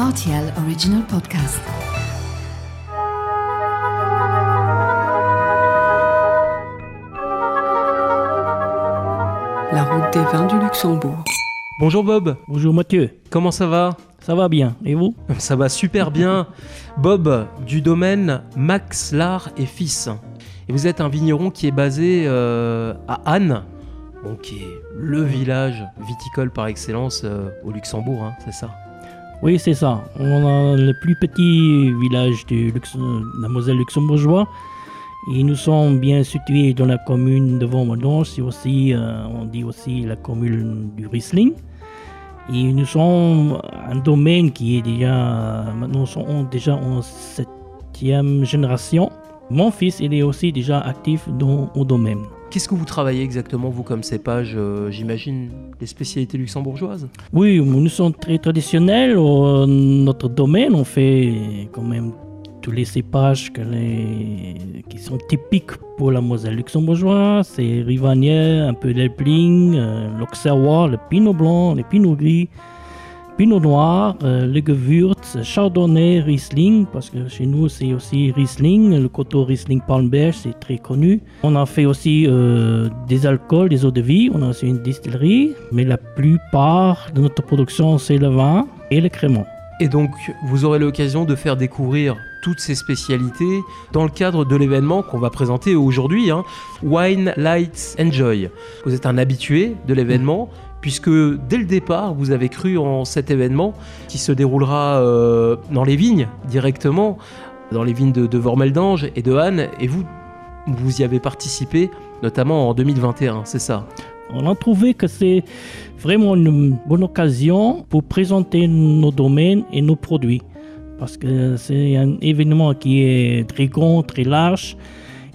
RTL Original Podcast. La route des vins du Luxembourg. Bonjour Bob, Bonjour Mathieu, comment ça va? Ça va bien Et vous? Ça va super bien. Bob, du domaine Max Lard et Fils. Et vous êtes un vigneron qui est basé euh, à Anne, bon, qui est le village viticole par excellence euh, au Luxembourg, hein, c'est ça? Oui, c'est ça. On a le plus petit village de la Moselle luxembourgeois. Et nous sommes bien situés dans la commune de Vaumedange. C'est aussi, euh, on dit aussi la commune du Riesling. Et nous sommes un domaine qui est déjà, maintenant, sommes déjà en septième génération. Mon fils, il est aussi déjà actif dans au domaine. Qu'est-ce que vous travaillez exactement, vous, comme cépage euh, J'imagine les spécialités luxembourgeoises? Oui, nous sommes très traditionnels. Au- notre domaine, on fait quand même tous les cépages que les- qui sont typiques pour la Moselle luxembourgeoise. C'est Rivanier, un peu d'Elpling, euh, l'Auxerrois, le Pinot blanc, le Pinot gris, Pinot noir, euh, le Chardonnay, Riesling, parce que chez nous c'est aussi Riesling, le coteau Riesling Palmberg, c'est très connu. On a fait aussi euh, des alcools, des eaux de vie, on a aussi une distillerie, mais la plupart de notre production c'est le vin et le crément. Et donc, vous aurez l'occasion de faire découvrir toutes ces spécialités dans le cadre de l'événement qu'on va présenter aujourd'hui, hein, Wine Lights Enjoy. Vous êtes un habitué de l'événement, puisque dès le départ, vous avez cru en cet événement qui se déroulera euh, dans les vignes directement, dans les vignes de, de Vormeldange et de Anne, et vous, vous y avez participé, notamment en 2021, c'est ça? On a trouvé que c'est vraiment une bonne occasion pour présenter nos domaines et nos produits. Parce que c'est un événement qui est très grand, très large.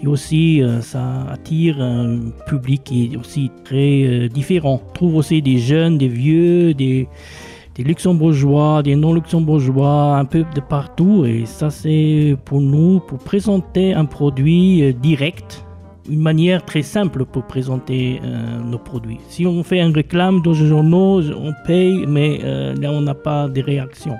Et aussi, euh, ça attire un public qui est aussi très euh, différent. On trouve aussi des jeunes, des vieux, des, luxembourgeois, des non-luxembourgeois, un peu de partout. Et ça, c'est pour nous, pour présenter un produit euh, direct une manière très simple pour présenter nos produits. Si on fait une réclame dans les journaux, on paye, mais là on n'a pas de réaction.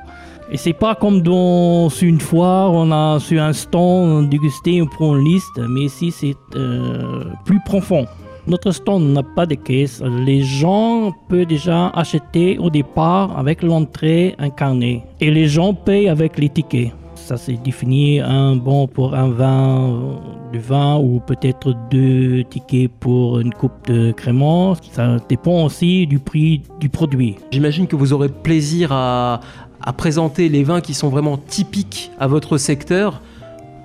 Et c'est pas comme dans une foire, on a sur un stand, dégusté, on prend une liste, mais ici c'est euh, plus profond. Notre stand n'a pas de caisse. Les gens peuvent déjà acheter au départ avec l'entrée un carnet. Et les gens payent avec les tickets. Ça c'est défini un bon pour un vin, du vin ou peut-être deux tickets pour une coupe de crément. Ça dépend aussi du prix du produit. J'imagine que vous aurez plaisir à, à présenter les vins qui sont vraiment typiques à votre secteur.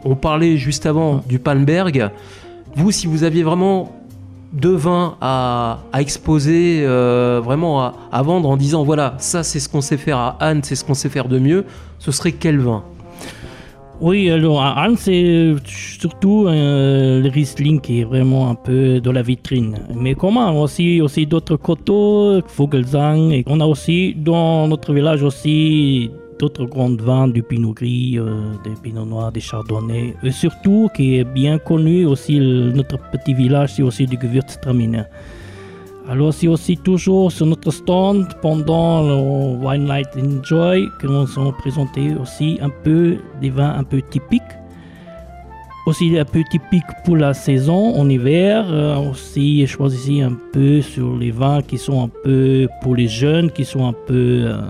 On parlait juste avant du Palmberg. Vous, si vous aviez vraiment deux vins à, exposer, euh, vraiment à, à vendre en disant voilà, ça c'est ce qu'on sait faire à Anne, c'est ce qu'on sait faire de mieux, ce serait quel vin? Oui, alors à Anne, c'est surtout euh, le Riesling qui est vraiment un peu dans la vitrine. Mais comment aussi, aussi d'autres coteaux, Vogelsang, et on a aussi dans notre village aussi d'autres grandes vins du Pinot Gris, euh, des Pinot Noirs, des Chardonnay. Et surtout, qui est bien connu aussi, notre petit village, c'est aussi du Gewürztraminer. Alors c'est aussi toujours sur notre stand pendant le Wine Light Enjoy que nous sont présentés aussi un peu des vins un peu typiques. Aussi un peu typiques pour la saison en hiver. Euh, aussi choisi un peu sur les vins qui sont un peu pour les jeunes, qui sont un peu euh,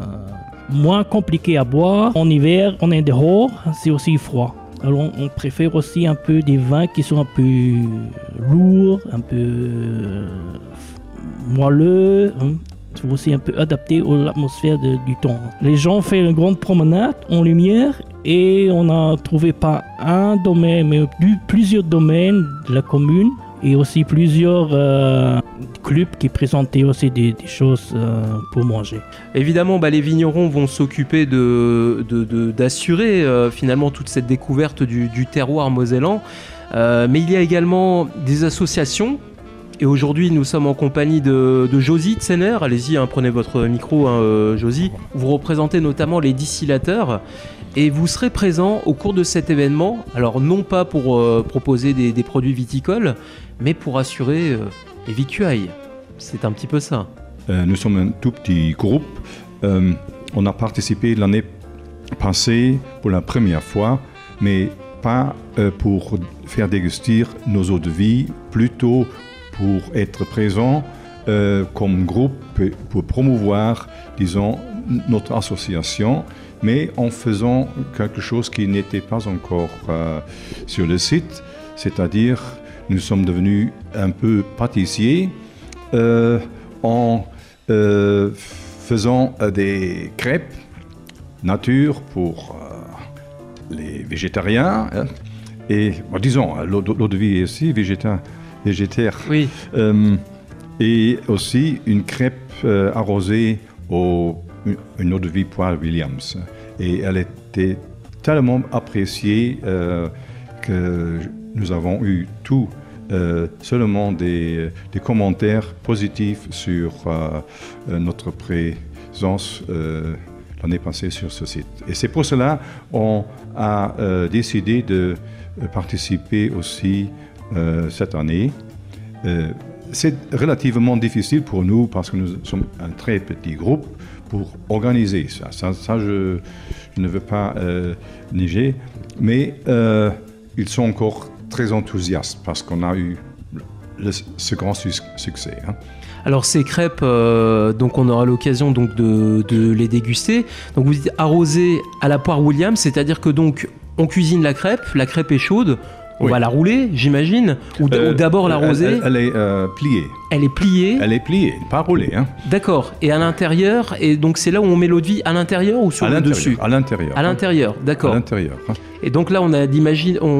moins compliqués à boire. En hiver, on est dehors, c'est aussi froid. Alors on préfère aussi un peu des vins qui sont un peu lourds, un peu euh, moelleux, hein. Aussi un peu adapté à l'atmosphère du temps. Les gens font une grande promenade en lumière et on a trouvé pas un domaine, mais plus- plusieurs domaines de la commune et aussi plusieurs euh, clubs qui présentaient aussi des, choses euh, pour manger. Évidemment, bah, les vignerons vont s'occuper de, de- d'assurer euh, finalement toute cette découverte du, terroir mosellan. Mais il y a également des associations. Et aujourd'hui, nous sommes en compagnie de, de Josie Tsener. Allez-y, hein, prenez votre micro, hein, euh, Josie. Vous représentez notamment les distillateurs. Et vous serez présent au cours de cet événement. Alors, non pas pour euh, proposer des, produits viticoles, mais pour assurer euh, les victuailles. C'est un petit peu ça. Nous sommes un tout petit groupe. On a participé l'année passer pour la première fois, mais pas pour faire déguster nos eaux de vie, plutôt pour être présent euh, comme groupe pour promouvoir, disons, notre association, mais en faisant quelque chose qui n'était pas encore euh, sur le site, c'est-à-dire nous sommes devenus un peu pâtissiers en faisant des crêpes nature pour les végétariens. Hein. et disons, l'eau de vie est aussi végétaire. Végétaire. Oui. Euh, et aussi une crêpe euh, arrosée au une eau de vie poire Williams. Et elle était tellement appréciée euh, que nous avons eu tout seulement des, des, commentaires positifs sur notre présence l'année passée sur ce site. Et c'est pour cela qu'on a euh, décidé de participer aussi cette année. c'est relativement difficile pour nous parce que nous sommes un très petit groupe pour organiser ça. Ça, je, ne veux pas néger, mais ils sont encore très enthousiastes parce qu'on a eu ce grand succès. Hein. Alors ces crêpes, euh, donc on aura l'occasion donc de, les déguster. Donc vous dites arrosé à la poire Williams, c'est-à-dire que donc on cuisine la crêpe, la crêpe est chaude, on va la rouler, j'imagine, ou, euh, d'abord la roser. Elle, est euh, pliée. Elle est pliée. Elle est pliée, pas roulée. Hein. D'accord. Et à l'intérieur, et donc c'est là où on met l'eau de vie à l'intérieur ou sur le dessus À l'intérieur. À l'intérieur, d'accord. À l'intérieur. Hein. Et donc là, on a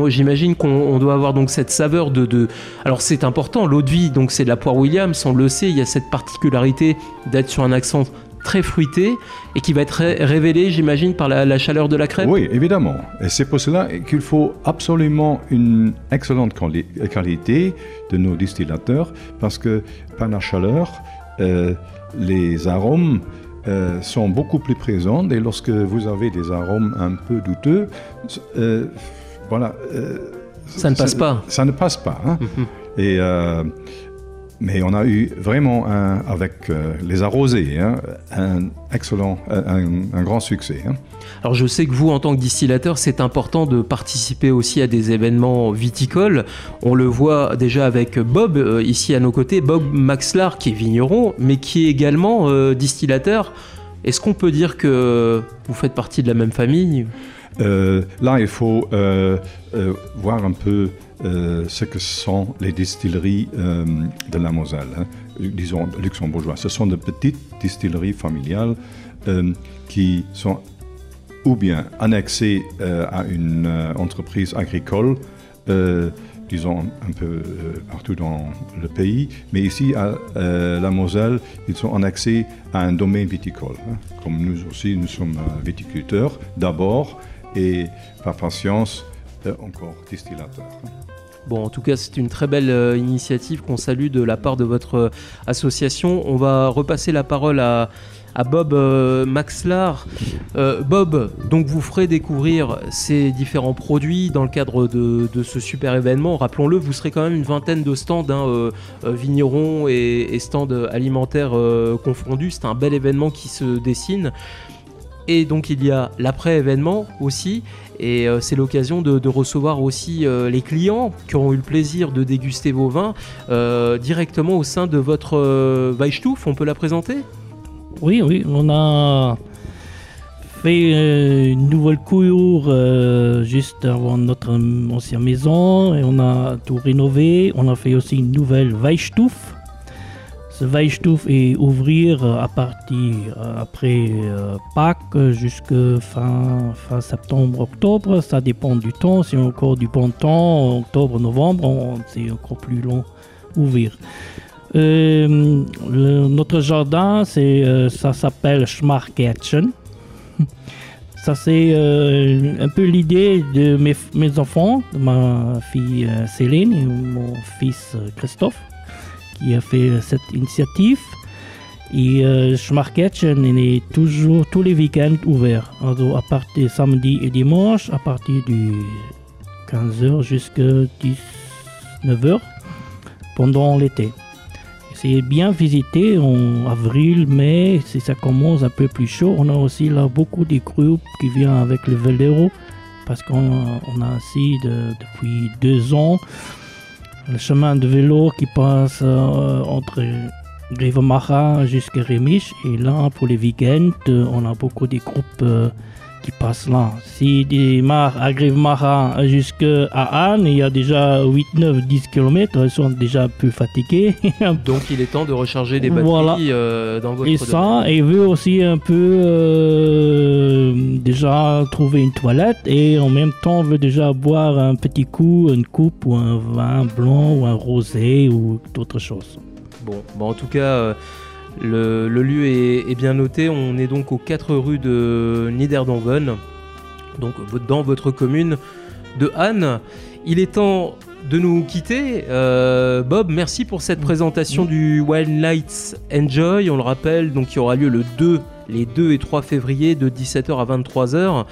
j'imagine qu'on doit avoir donc cette saveur de. de... Alors c'est important, l'eau de vie, donc c'est de la poire Williams, on le sait, il y a cette particularité d'être sur un accent très fruité et qui va être révélé, j'imagine, par la, chaleur de la crêpe? Oui, évidemment. Et c'est pour cela qu'il faut absolument une excellente qualité de nos distillateurs parce que par la chaleur, euh, les arômes euh, sont beaucoup plus présents et lorsque vous avez des arômes un peu douteux, euh, voilà. ça ne passe pas. Ça ne passe pas. Hein. Mhm. Et mais on a eu vraiment, avec euh, les arrosés, hein, un excellent, un, grand succès. Hein. Alors je sais que vous, en tant que distillateur, c'est important de participer aussi à des événements viticoles. On le voit déjà avec Bob, euh, ici à nos côtés, Bob Maxlar, qui est vigneron, mais qui est également euh, distillateur. Est-ce qu'on peut dire que vous faites partie de la même famille? Là, il faut voir un peu euh, ce que sont les distilleries euh, de la Moselle, hein, disons luxembourgeoises. Ce sont de petites distilleries familiales euh, qui sont ou bien annexées à une entreprise agricole, disons un peu partout dans le pays, mais ici à la Moselle, ils sont annexés à un domaine viticole. Hein. Comme nous aussi, nous sommes viticulteurs d'abord et par patience encore distillateurs. Hein. Bon, en tout cas, c'est une très belle euh, initiative qu'on salue de la part de votre euh, association. On va repasser la parole à, Bob euh, Maxlar. Bob, donc vous ferez découvrir ces différents produits dans le cadre de, ce super événement. Rappelons-le, vous serez quand même une vingtaine de stands, hein, vignerons et, et, stands alimentaires confondus. C'est un bel événement qui se dessine. Et donc il y a l'après-événement aussi, et euh, c'est l'occasion de, recevoir aussi euh, les clients qui auront eu le plaisir de déguster vos vins euh, directement au sein de votre Weisstuf. On peut la présenter? Oui, oui, on a fait une nouvelle cour juste avant notre ancienne maison. Et on a tout rénové. On a fait aussi une nouvelle Weisstuf ce Weihstuf est ouvrir à partir euh, après euh, Pâques jusqu'à fin, fin septembre, octobre. Ça dépend du temps. Si encore du bon temps, octobre, novembre, c'est encore plus long ouvrir. Euh, notre jardin, ça s'appelle Schmarkärtchen. Ça, c'est un peu l'idée de mes, mes, enfants, de ma fille Céline et mon fils Christophe qui a fait cette initiative. Et euh, est toujours tous les week-ends ouvert. Alors à partir samedi et dimanche, à partir du 15h jusqu'à 19h pendant l'été. c'est bien visité en avril, mai, si ça commence un peu plus chaud. On a aussi là beaucoup de groupes qui viennent avec le vélo parce qu'on on a de- depuis deux ans le chemin de vélo qui passe euh, entre Grivemara jusqu'à Remich. Et là, pour les week-ends, euh, on a beaucoup de groupes euh, qui passent là. Si démarrent à Grivemara jusqu'à Anne, il y a déjà 8, 9, 10 km, ils sont déjà un peu fatigués. Donc il est temps de recharger des batteries Voilà. euh, dans votre Et domaine. ça, il veut aussi un peu euh, déjà trouver une toilette et en même temps veut déjà boire un petit coup, une coupe ou un vin blanc ou un rosé ou d'autres choses. Bon, bon, en tout cas, euh, le, le lieu est, est bien noté. On est donc aux 4 rues de Niederdanven, donc dans votre commune de Anne. Il est temps de nous quitter. Euh, Bob, merci pour cette présentation du Wild Nights Enjoy. On le rappelle, donc qui aura lieu le 2, les 2 et 3 février de 17h à 23h.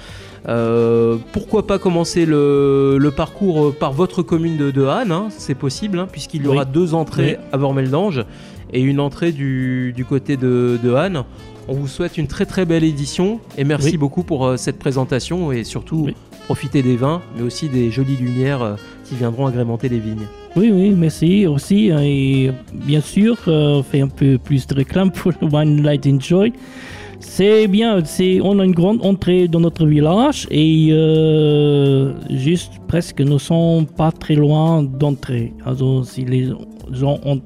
Euh, pourquoi pas commencer le, le parcours par votre commune de, de Anne, hein, c'est possible, hein, puisqu'il y aura Oui. deux entrées Oui. à Vormeldange et une entrée du, du côté de, de Anne. On vous souhaite une très très belle édition et merci Oui. beaucoup pour euh, cette présentation et surtout Oui. profitez des vins, mais aussi des jolies lumières euh, qui viendront agrémenter les vignes. Oui, oui, merci aussi. hein, Et bien sûr, euh, on fait un peu plus de réclame pour One Light Enjoy. C'est bien, c'est, on a une grande entrée dans notre village et juste presque nous sommes pas très loin d'entrée. Alors si les gens ont,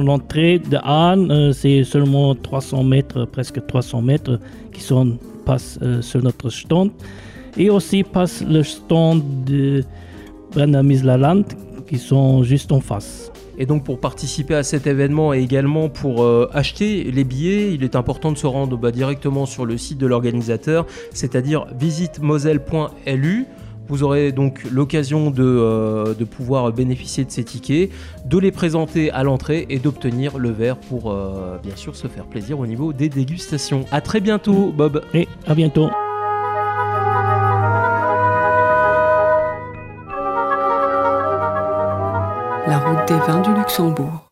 l'entrée de Anne, euh, c'est seulement 300 mètres, presque 300 mètres qui sont, passent euh, sur notre stand. Et aussi passe le stand de Brandamisland qui sont juste en face. Et donc pour participer à cet événement et également pour euh, acheter les billets, il est important de se rendre bah, directement sur le site de l'organisateur, c'est-à-dire visitmoselle.lu. Vous aurez donc l'occasion de, euh, de pouvoir bénéficier de ces tickets, de les présenter à l'entrée et d'obtenir le verre pour euh, bien sûr se faire plaisir au niveau des dégustations. A très bientôt Bob Et à bientôt. La route des vins du Luxembourg.